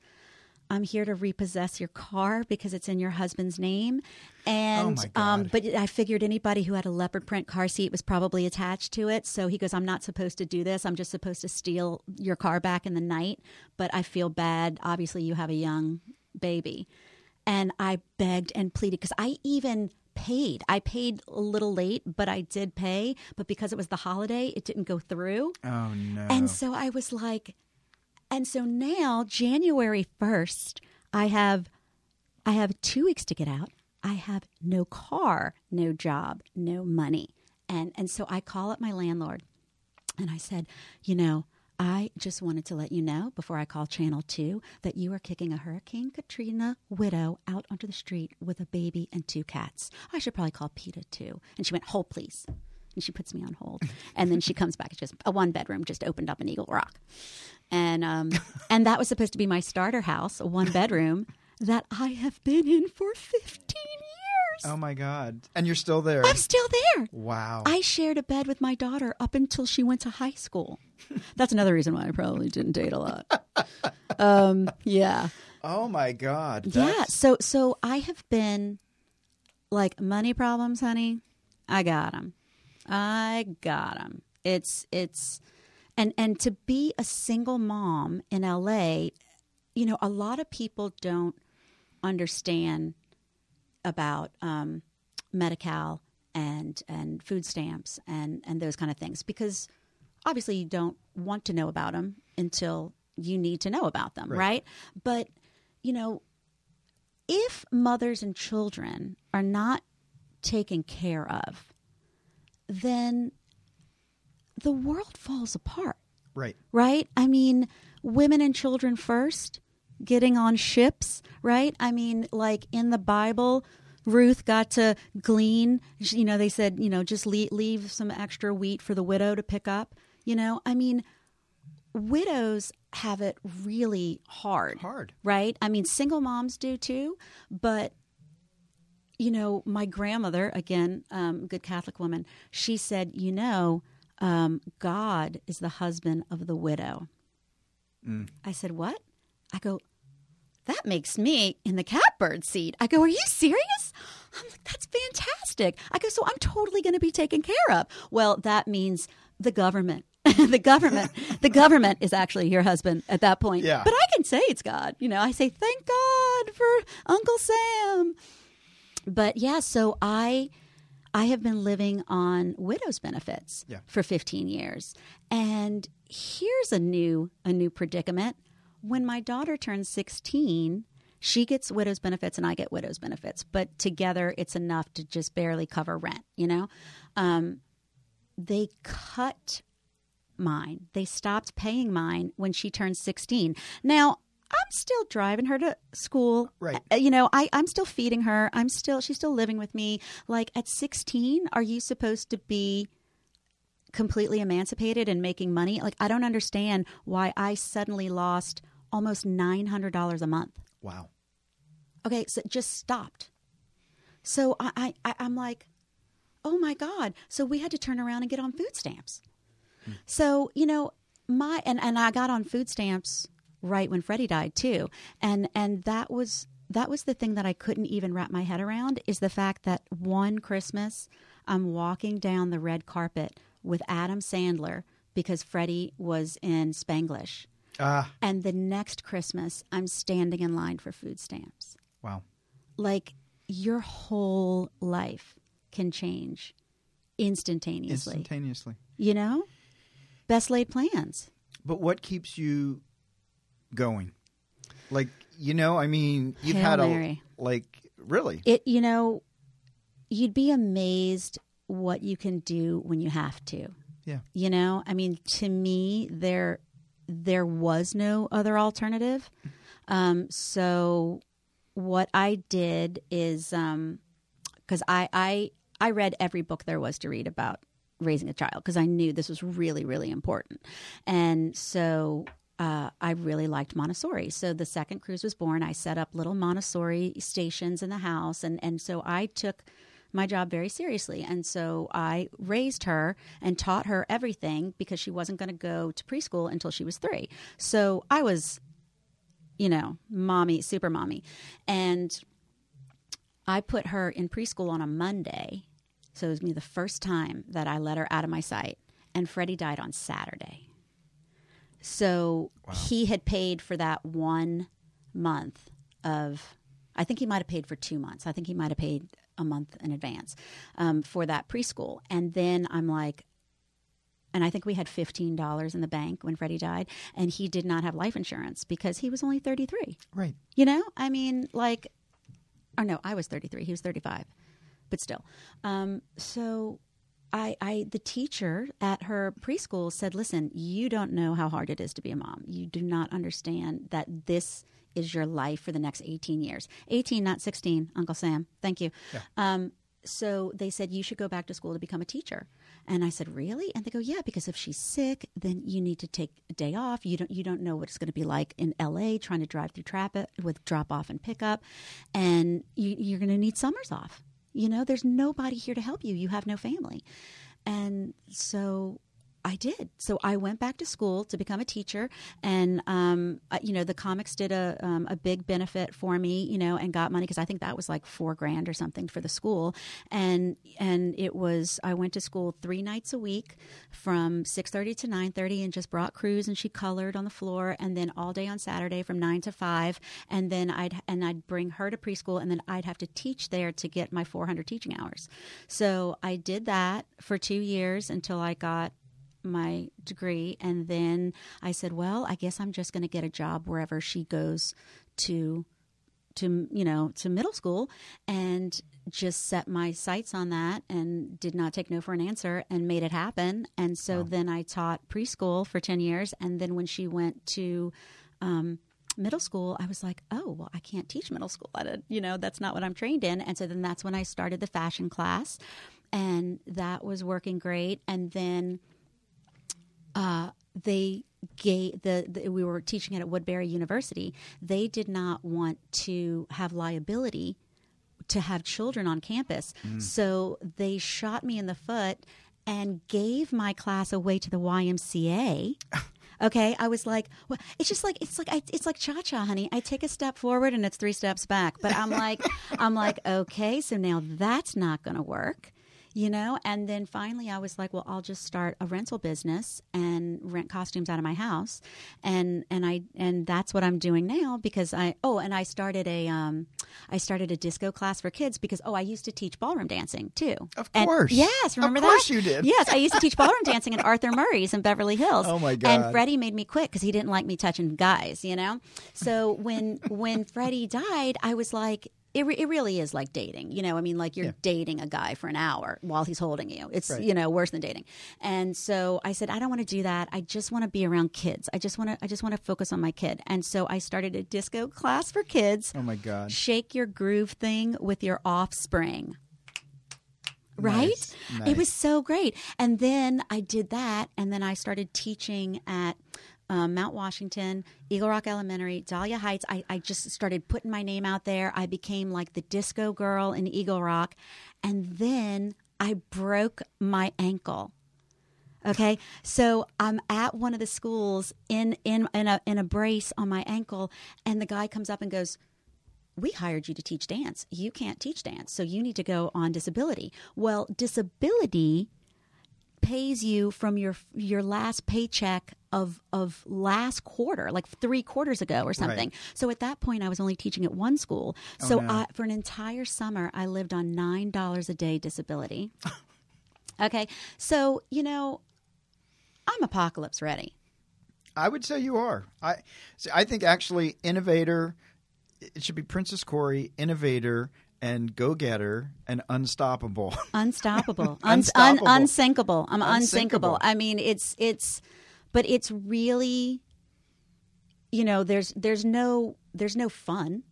"I'm here to repossess your car because it's in your husband's name." And Oh, um, but I figured anybody who had a leopard print car seat was probably attached to it. So he goes, "I'm not supposed to do this. I'm just supposed to steal your car back in the night." But I feel bad. Obviously, you have a young baby. And I begged and pleaded because I even paid. I paid a little late, but I did pay. But because it was the holiday, it didn't go through. Oh no. And so I was like, and so now January first, I have, I have two weeks to get out. I have no car, no job, no money, and and so I call up my landlord, and I said, you know. I just wanted to let you know before I call Channel 2 that you are kicking a Hurricane Katrina widow out onto the street with a baby and two cats. I should probably call PETA too. And she went, Hold, please. And she puts me on hold. And then she comes back. It's just a one bedroom, just opened up in Eagle Rock. And, um, [laughs] and that was supposed to be my starter house, a one bedroom that I have been in for 15 years. oh my God. And you're still there. I'm still there. Wow. I shared a bed with my daughter up until she went to high school. [laughs] That's another reason why I probably didn't date a lot. Um, yeah. oh my God. Yeah. So so I have been like money problems, honey. I got them. I got them. It's it's and and to be a single mom in LA, you know, a lot of people don't understand about um, Medi-Cal and and food stamps and and those kind of things because obviously you don't want to know about them until you need to know about them, Right. right? But you know, if mothers and children are not taken care of, then the world falls apart Right. right? I mean, women and children first, getting on ships, right? I mean, like in the Bible, Ruth got to glean. You know, they said, you know, just leave, leave some extra wheat for the widow to pick up. You know, I mean, widows have it really hard. Hard. Right? I mean, single moms do too, but you know, my grandmother, again, um, good Catholic woman, she said, you know, um, God is the husband of the widow. I said, what? I go, that makes me in the catbird seat. I go, are you serious? I'm like, that's fantastic. I go, so I'm totally going to be taken care of. Well, that means the government. [laughs] the government, the government is actually your husband at that point. Yeah. But I can say it's God. You know, I say thank God for Uncle Sam but yeah so i i have been living on widow's benefits Yeah. for 15 years and here's a new a new predicament when my daughter turns 16 she gets widow's benefits and i get widow's benefits but together it's enough to just barely cover rent you know um, they cut mine. They stopped paying mine when she turned 16. Now, I'm still driving her to school. Right. Uh, You know, I, I'm still feeding her. I'm still, she's still living with me. Like at 16, are you supposed to be completely emancipated and making money? Like, I don't understand why I suddenly lost almost $900 a month. Wow. Okay, so it just stopped. So I, I, I I'm like, oh my god! So we had to turn around and get on food stamps. So you know my and and I got on food stamps right when Freddie died too, and and that was that was the thing that I couldn't even wrap my head around is the fact that one Christmas I'm walking down the red carpet with Adam Sandler because Freddie was in Spanglish. Ah, And the next Christmas, I'm standing in line for food stamps wow. like your whole life can change instantaneously. Instantaneously. you know? Best laid plans. But what keeps you going? Like, you know, I mean, you've Hail had a like really. It you know, you'd be amazed what you can do when you have to. Yeah. You know, I mean, to me, there there was no other alternative. Um, so what I did is um because I, I I read every book there was to read about raising a child because I knew this was really really important, and so. Uh, I really liked Montessori. So the second Cruz was born. I set up little Montessori stations in the house, and and so I took my job very seriously. And so I raised her and taught her everything because she wasn't going to go to preschool until she was three. So I was, you know, mommy, super mommy. And I put her in preschool on a Monday. So it was me the first time that I let her out of my sight. And Freddie died on Saturday. So he had paid for that one month of, I think he might have paid for two months. I think he might have paid a month in advance um, for that preschool. And then I'm like, and I think we had $15 in the bank when Freddie died, and he did not have life insurance because he was only 33. Right. You know, I mean, like, or no, I was 33. He was 35, but still. Um, so I, I, the teacher at her preschool said, listen, you don't know how hard it is to be a mom. You do not understand that this is your life for the next 18 years. 18, not 16, Uncle Sam. Thank you. Um, so they said, you should go back to school to become a teacher. And I said, really? And they go, yeah, because if she's sick, then you need to take a day off. You don't, you don't know what it's going to be like in LA trying to drive through traffic with drop off and pick up. And you, you're going to need summers off. You know, there's nobody here to help you. You have no family. And so I did. So I went back to school to become a teacher, and um, you know the comics did a um, a big benefit for me, you know, and got money because I think that was like four grand or something for the school, and and it was I went to school three nights a week from six thirty to nine thirty, and just brought Cruz and she colored on the floor, and then all day on Saturday from nine to five, and then I'd and I'd bring her to preschool, and then I'd have to teach there to get my four hundred teaching hours. So I did that for two years until I got my degree. And then I said, "Well, I guess I'm just going to get a job wherever she goes to to you know to middle school and just set my sights on that and did not take no for an answer and made it happen. And so wow. then i taught preschool for 10 years. And then when she went to um, middle school i was like oh well i can't teach middle school at a, you know that's not what i'm trained in. And so then that's when i started the fashion class. And that was working great. And then uh, they gave the, the, we were teaching it at Woodbury University. They did not want to have liability to have children on campus, mm. so they shot me in the foot and gave my class away to the YMCA. [laughs] Okay, I was like, well, it's just like it's like I, it's like cha cha, honey. I take a step forward and it's three steps back. But I'm like, [laughs] I'm like, okay, so now that's not going to work you know? And then finally i was like well i'll just start a rental business and rent costumes out of my house. And and i and that's what i'm doing now because i oh and i started a um i started a disco class for kids because oh i used to teach ballroom dancing too. Of course. And, yes remember that of course that? you did. Yes i used to teach ballroom [laughs] dancing at arthur murray's in beverly hills. Oh my god. And freddie made me quit because he didn't like me touching guys you know? So when when freddie died i was like it, re- it really is like dating. You know, I mean, like you're yeah. dating a guy for an hour while he's holding you. It's, right. you know, worse than dating. And so I said, I don't want to do that. I just want to be around kids. I just want to, I just want to focus on my kid. And so I started a disco class for kids. Oh my God. Shake your groove thing with your offspring right? Nice. Nice. It was so great. And then I did that, and then I started teaching at um, Mount Washington, Eagle Rock Elementary, Dahlia Heights. I, I just started putting my name out there. I became like the disco girl in Eagle Rock. And then I broke my ankle. Okay, so I'm at one of the schools in in in a in a brace on my ankle, and the guy comes up and goes, "We hired you to teach dance. You can't teach dance, so you need to go on disability." Well, disability pays you from your your last paycheck of of last quarter, like three quarters ago or something. Right. So at that point, I was only teaching at one school. Oh, so no. I, for an entire summer, I lived on nine dollars a day disability. [laughs] okay, so you know, I'm apocalypse ready. I would say you are. I see, I think actually innovator. It should be Princess Cory, innovator, and go getter and unstoppable. Unstoppable. [laughs] unstoppable. Un, unsinkable. I'm unsinkable. Unsinkable. I mean, it's it's, but it's really, you know, there's there's no there's no fun,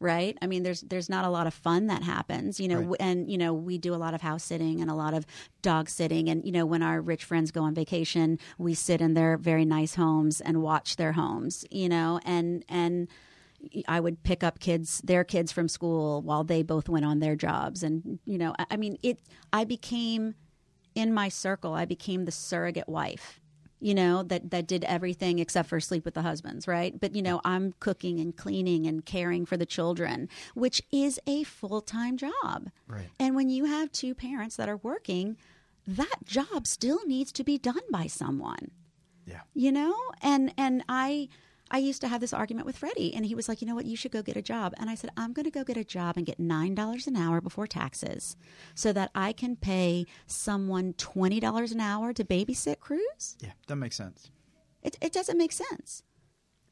right? I mean, there's there's not a lot of fun that happens, you know, Right. and you know we do a lot of house sitting and a lot of dog sitting, and you know when our rich friends go on vacation, we sit in their very nice homes and watch their homes, you know, and and. I would pick up kids, their kids from school while they both went on their jobs. And, you know, I, I mean, it, I became in my circle, I became the surrogate wife, you know, that, that did everything except for sleep with the husbands, right? But, you know, I'm cooking and cleaning and caring for the children, which is a full time job. Right. And when you have two parents that are working, that job still needs to be done by someone Yeah. you know and and i i used to have this argument with freddie and he was like you know what you should go get a job and i said i'm going to go get a job and get nine dollars an hour before taxes so that i can pay someone twenty dollars an hour to babysit Cruz Yeah. that makes sense. it, it doesn't make sense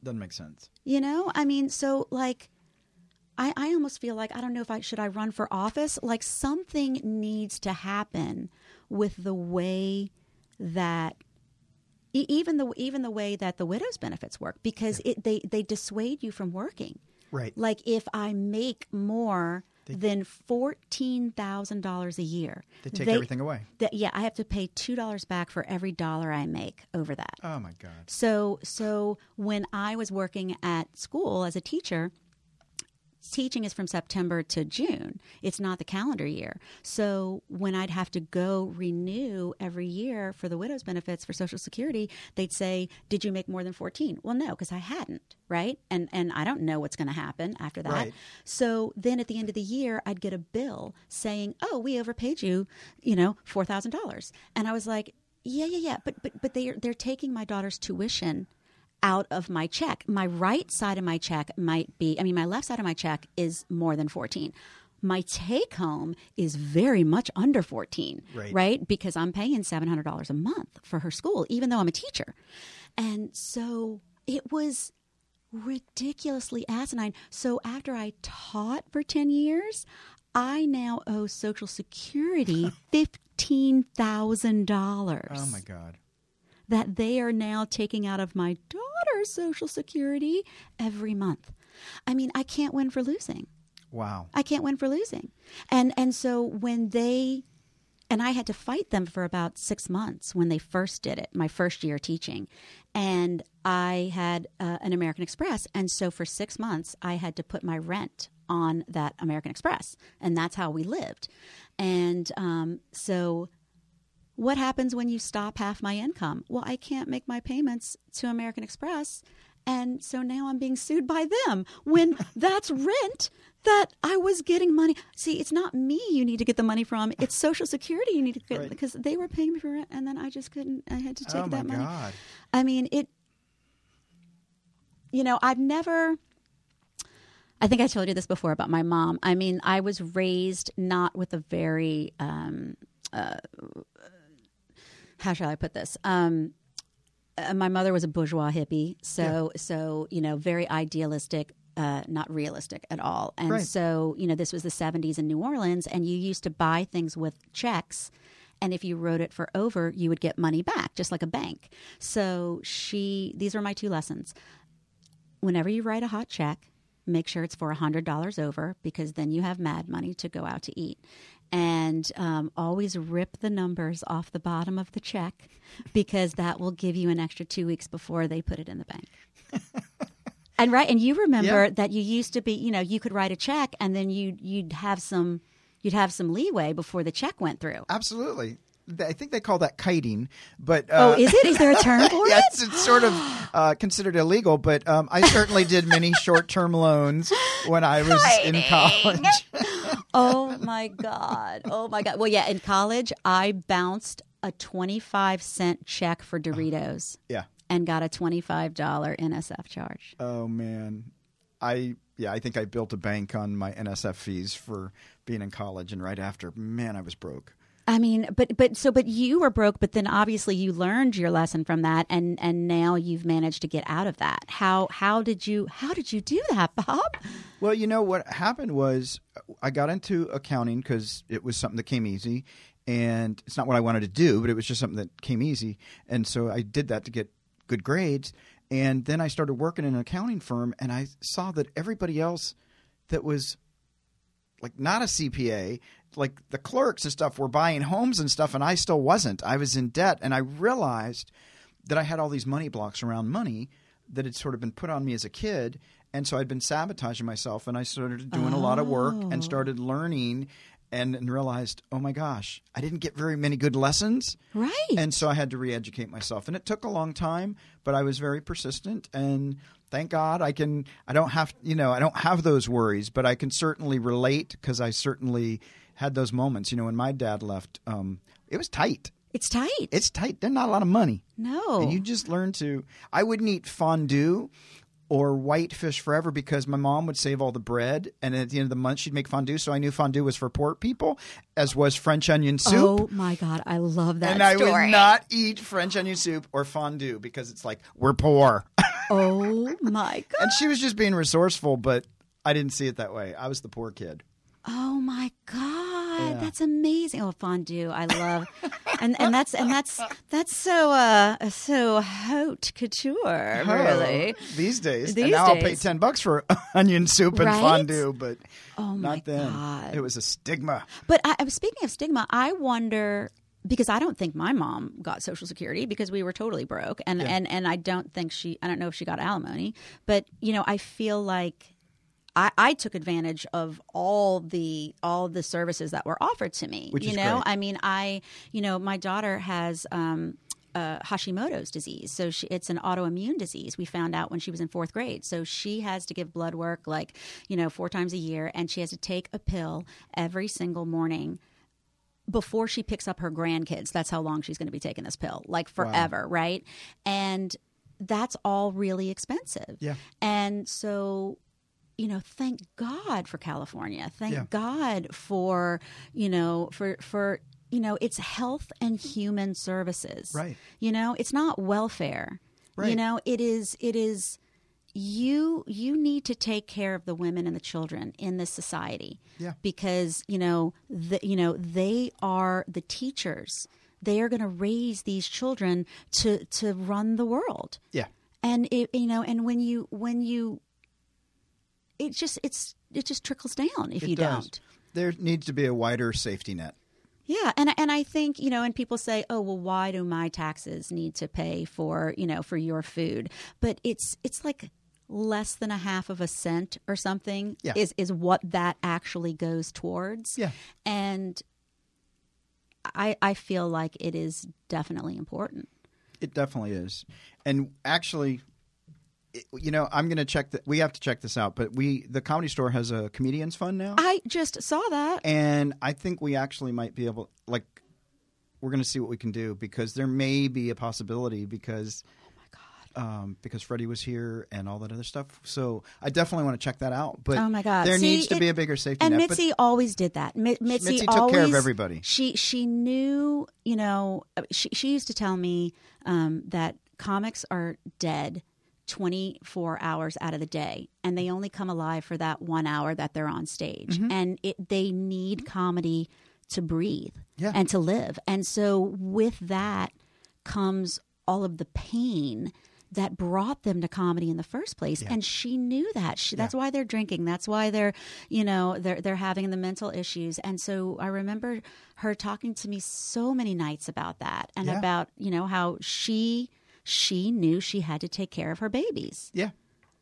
Doesn't make sense. you know i mean so like I, I almost feel like I don't know if I should I run for office. Like something needs to happen with the way that e- even the even the way that the widows benefits work because it, they they dissuade you from working. Right. Like if I make more They- than fourteen thousand dollars a year, They take everything away. that- yeah, I have to pay two dollars back for every dollar I make over that. Oh my God. So so when I was working at school as a teacher, teaching is from September to June. It's not the calendar year. So when I'd have to go renew every year for the widow's benefits for Social Security, they'd say, "Did you make more than 14?" Well, no, because I hadn't, right? And and I don't know what's going to happen after that. Right. So then at the end of the year, I'd get a bill saying, "Oh, we overpaid you, you know, four thousand dollars," and I was like, "Yeah, yeah, yeah," but but but they are they're taking my daughter's tuition out of my check. My right side of my check might be, I mean, my left side of my check is more than 14. My take home is very much under 14, Right. Because I'm paying $700 a month for her school, even though I'm a teacher. And so it was ridiculously asinine. So after I taught for 10 years, I now owe Social Security [laughs] $15,000 Oh my God. that they are now taking out of my social security every month. I mean, I can't win for losing. Wow. I can't win for losing. And and so when they and I had to fight them for about 6 months when they first did it, my first year teaching. And I had uh, an American Express and so for 6 months I had to put my rent on that American Express and that's how we lived. And um, so what happens when you stop half my income? Well, I can't make my payments to American Express. And so now I'm being sued by them when [laughs] that's rent that I was getting money. See, it's not me you need to get the money from. It's Social Security you need to get Right. because they were paying me for rent and then I just couldn't, I had to take Oh my that money. God. I mean, it, you know, I've never, I think I told you this before about my mom. I mean, I was raised not with a very, um, uh, how shall I put this? Um, uh, my mother was a bourgeois hippie, so so you know, very idealistic, uh, not realistic at all. And Right. so you know, this was the '70s in New Orleans, and you used to buy things with checks. And if you wrote it for over, you would get money back, just like a bank. So she, these were my two lessons whenever you write a hot check, make sure it's for $100 over because then you have mad money to go out to eat. And um, always rip the numbers off the bottom of the check because that will give you an extra two weeks before they put it in the bank. [laughs] and right, and you remember Yeah. that you used to be, you know, you could write a check and then you you'd have some you'd have some leeway before the check went through. Absolutely. I think they call that kiting, but uh, oh, is it? Is there a term [laughs] for yeah, it? it's, it's sort of [gasps] uh, considered illegal. But um, I certainly did many [laughs] short-term loans when I was in college. Oh my god. Oh my god. Well yeah in college i bounced a 25 cent check for uh-huh. doritos yeah. and got a $25 nsf charge. Oh man, I yeah, I think I built a bank on my NSF fees for being in college, and right after, man, I was broke. I mean but but so but you were broke but then obviously you learned your lesson from that and and now you've managed to get out of that how how did you how did you do that [laughs] bob Well, you know what happened was I got into accounting because it was something that came easy, and it's not what I wanted to do, but it was just something that came easy, and so I did that to get good grades. And then I started working in an accounting firm, and I saw that everybody else that was like not a CPA, like the clerks and stuff were buying homes and stuff, and I still wasn't. I was in debt, and I realized that I had all these money blocks around money that had sort of been put on me as a kid, and so I'd been sabotaging myself, and I started doing a lot of work and oh. started learning. And, and realized, oh my gosh, I didn't get very many good lessons. right And so I had to re educate myself. And it took a long time, but I was very persistent. And thank God I can, I don't have, you know, I don't have those worries, but I can certainly relate because I certainly had those moments. You know, when my dad left, um, it was tight. it's tight It's tight. There's not a lot of money. no And you just learn to, I wouldn't eat fondue or whitefish forever because my mom would save all the bread. And at the end of the month, she'd make fondue. So I knew fondue was for poor people, as was French onion soup. oh my god i love that And I story would not eat French onion soup or fondue because it's like we're poor. [laughs] oh my god and she was just being resourceful, but I didn't see it that way. I was the poor kid. Oh my god, that's amazing! Oh, fondue, I love, [laughs] and and that's and that's that's so uh so haute couture, really. Oh, these days. These and now I'll pay ten bucks for [laughs] onion soup and Right? fondue, but Oh my not then. god! It was a stigma. But I, I was speaking of stigma. I wonder because I don't think my mom got Social Security because we were totally broke, and and and I don't think she. I don't know if she got alimony, but you know, I feel like I, I took advantage of all the all the services that were offered to me. Which you is know, great. I mean, I you know, my daughter has um, uh, Hashimoto's disease, so she, it's an autoimmune disease. We found out when she was in fourth grade, so she has to give blood work like you know four times a year, and she has to take a pill every single morning before she picks up her grandkids. That's how long she's going to be taking this pill, like forever, right? And that's all really expensive. Yeah. And so, you know, thank God for California. Thank Yeah. God for, you know, for for you know, it's health and human services. Right. You know, it's not welfare. right. You know, it is it is you you need to take care of the women and the children in this society Yeah. because you know the, you know they are the teachers they are going to raise these children to to run the world Yeah. and it, you know and when you when you it just it's it just trickles down if It you does. don't There needs to be a wider safety net. yeah, and and I think you know, and people say, "Oh, well, why do my taxes need to pay for you know for your food?" But it's it's like less than a half of a cent or something Yeah. is is what that actually goes towards. Yeah. and I I feel like it is definitely important. It definitely is. And actually, you know, I'm going to check that. We have to check this out, but we, the comedy store has a comedians fund now. I just saw that. and I think we actually might be able, like, we're going to see what we can do because there may be a possibility because. Um, because Freddie was here and all that other stuff, so I definitely want to check that out. But Oh my God! there See, needs to it- be a bigger safety And net. Mitzi always did that. Mi- Mitzi, Mitzi took always, care of everybody. She she knew, you know, she she used to tell me um, that comics are dead. 24 hours out of the day and they only come alive for that one hour that they're on stage. Mm-hmm. and it they need comedy to breathe Yeah. and to live. And so with that comes all of the pain that brought them to comedy in the first place. And she knew that. She, that's why they're drinking. That's why they're you know they're they're having the mental issues. And so i remember her talking to me so many nights about that and Yeah. about you know how she she knew she had to take care of her babies yeah,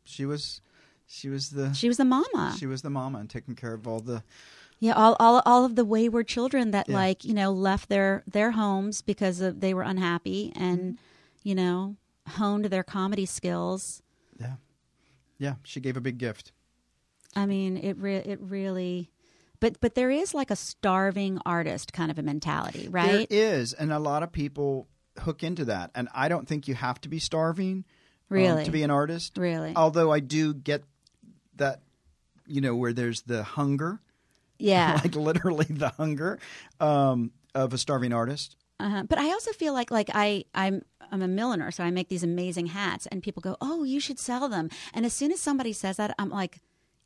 she was, she was the, she was the mama she was the mama and taking care of all the, Yeah, all, all all of the wayward children that Yeah. like you know left their their homes because of, they were unhappy and Mm-hmm. you know honed their comedy skills. yeah, yeah. She gave a big gift. I mean, it re- it really, but but there is like a starving artist kind of a mentality, right? There is, and a lot of people hook into that. And I don't think you have to be starving um, to be an artist. Really? Although I do get that, you know, where there's the hunger, yeah. [laughs] like literally the hunger um, of a starving artist. Uh-huh. But I also feel like like I I'm I'm a milliner, so I make these amazing hats, and people go, "Oh, you should sell them." And as soon as somebody says that, I'm like,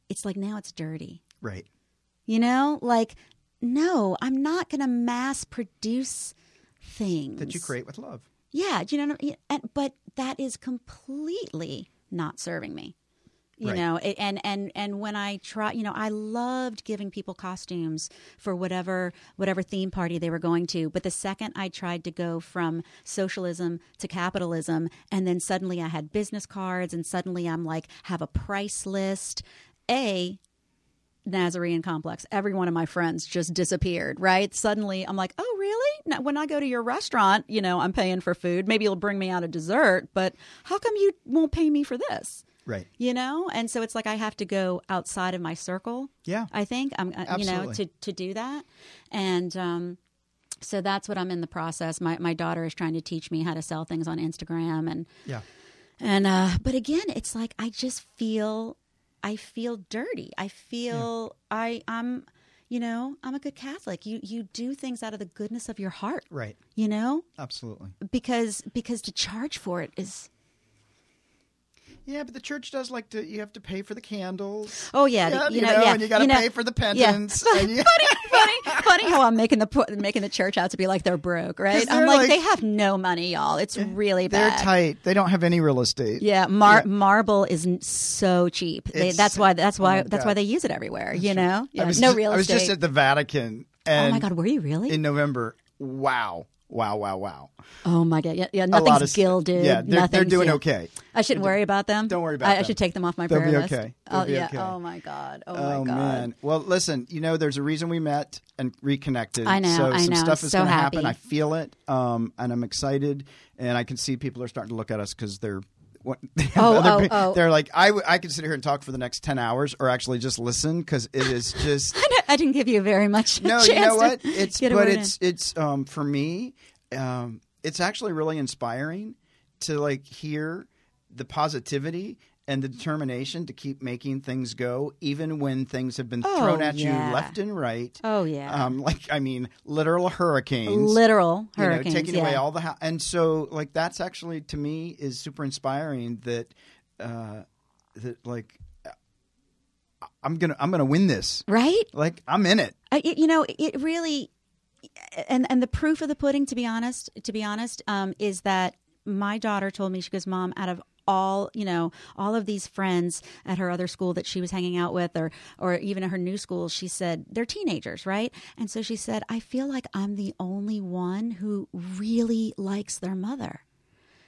it's like now it's dirty. Right. You know, like no, I'm not going to mass produce things That you create with love. Yeah, do you know? What I mean? and, but that is completely not serving me. You Right. know, it, and and and when I try, you know, I loved giving people costumes for whatever whatever theme party they were going to. But the second I tried to go from socialism to capitalism, and then suddenly I had business cards, and suddenly I'm like have a price list. A Nazarene complex. Every one of my friends just disappeared, right? Suddenly I'm like, oh, really? Now, when I go to your restaurant, you know, I'm paying for food. Maybe you'll bring me out a dessert, but how come you won't pay me for this? Right. You know? And so it's like I have to go outside of my circle. Yeah. I think I'm, uh, you know, to, to do that. And, um, so that's what I'm in the process. My my daughter is trying to teach me how to sell things on Instagram and Yeah. and uh but again, it's like I just feel I feel dirty. I feel I I'm you know, I'm a good Catholic. You you do things out of the goodness of your heart. Right. You know? Absolutely. Because because to charge for it is Yeah, but the church does like to. You have to pay for the candles. Oh yeah, Yeah, you, you know, know, yeah, and you gotta know, pay for the yeah. penance, and you- funny, [laughs] funny, funny how I'm making the making the church out to be like they're broke, right? I'm like, like- they have no money, y'all. It's really bad. They're tight. They don't have any real estate. Yeah, mar- Yeah. marble is so cheap. They, that's why. That's oh why. my that's God. why they use it everywhere. you know, yeah, no just, real I was estate. just at the Vatican, oh my god, were you really? in November. Wow. Wow, wow, wow. Oh my god! Yeah, yeah. Nothing's of gilded. Yeah, they're, they're doing yeah. okay. I shouldn't worry about them. Don't worry about I, I should take them off my They'll prayer be list. okay. They'll oh be yeah. okay. Oh my god. Oh, Oh my god. man. Well, listen. You know, there's a reason we met and reconnected. I know, So I some know. stuff is So going to happen. I feel it, um, and I'm excited. And I can see people are starting to look at us because they're. What, they [laughs] have Oh, oh, pe- oh. They're like, I, w- I could sit here and talk for the next 10 hours or actually just listen because it is [laughs] just. I didn't give you very much. no, chance you know what? It's but it's it's um for me, um it's actually really inspiring to like hear the positivity and the determination to keep making things go even when things have been Oh, thrown at yeah. you left and right. Oh yeah. Um like I mean literal hurricanes. Literal you know, hurricanes. taking yeah. away all the ha- and so like that's actually to me is super inspiring that uh that like I'm going to I'm going to win this. right. Like I'm in it. I, you know, it really, and and the proof of the pudding, to be honest, to be honest, um, is that my daughter told me she goes, "Mom, out of all you know, all of these friends at her other school that she was hanging out with, or or even at her new school, she said they're teenagers, right? And so she said, I feel like I'm the only one who really likes their mother.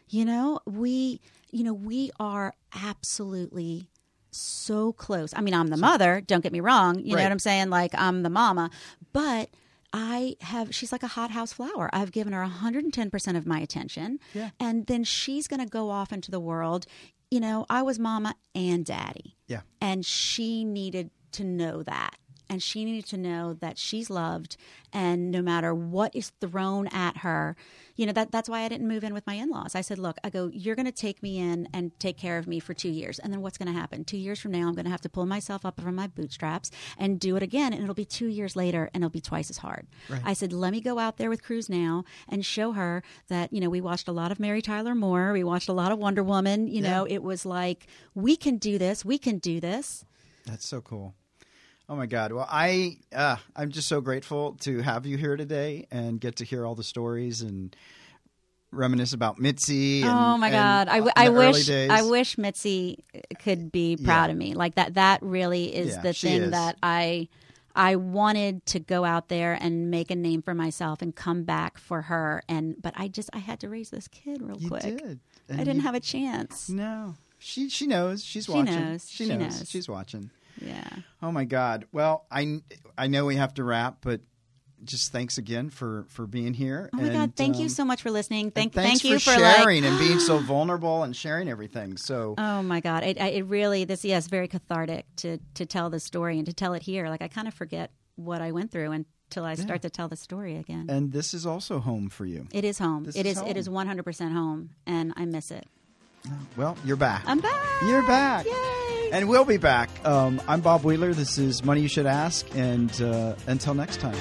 You know, we, you know, we are absolutely so close. I mean, I'm the mother, don't get me wrong. You Right. know what I'm saying? Like, I'm the mama. But I have, she's like a hothouse flower. I've given her 110% of my attention. Yeah. And then she's going to go off into the world. You know, I was mama and daddy. Yeah. And she needed to know that. And she needed to know that she's loved and no matter what is thrown at her, you know, that that's why I didn't move in with my in-laws. I said, "Look, I go, you're going to take me in and take care of me for 2 years. And then what's going to happen? 2 years from now, I'm going to have to pull myself up from my bootstraps and do it again, and it'll be 2 years later and it'll be twice as hard." I said, "Let me go out there with Cruz now and show her that, you know, we watched a lot of Mary Tyler Moore, we watched a lot of Wonder Woman, you know, it was like, we can do this, we can do this." That's so cool. Oh my God! Well, I uh, I'm just so grateful to have you here today and get to hear all the stories and reminisce about Mitzi. And, oh my god I, uh, w- I wish i wish mitzi could be proud of me like that that really is Yeah, the thing is. that i i wanted to go out there and make a name for myself and come back for her and but i just i had to raise this kid real You quick did. i didn't you- have a chance No, she she knows. She's watching. She knows. She, She knows. knows. She's watching. Yeah Oh my God! Well, I I know we have to wrap, but just thanks again for for being here. oh my god and, thank you um, so much for listening thank thank you for, for, like sharing and being so [gasps] vulnerable and sharing everything. So Oh my God! It, I- it really this yes very cathartic to to tell the story and to tell it here. Like I kind of forget what I went through until I start to tell the story again. and this is also home for you. It is home. This It is is. It is home. one hundred percent home, and I miss it. Well, you're back. I'm back. You're back. Yay! And we'll be back. Um, I'm Bob Wheeler. This is Money You Should Ask. And uh, until next time.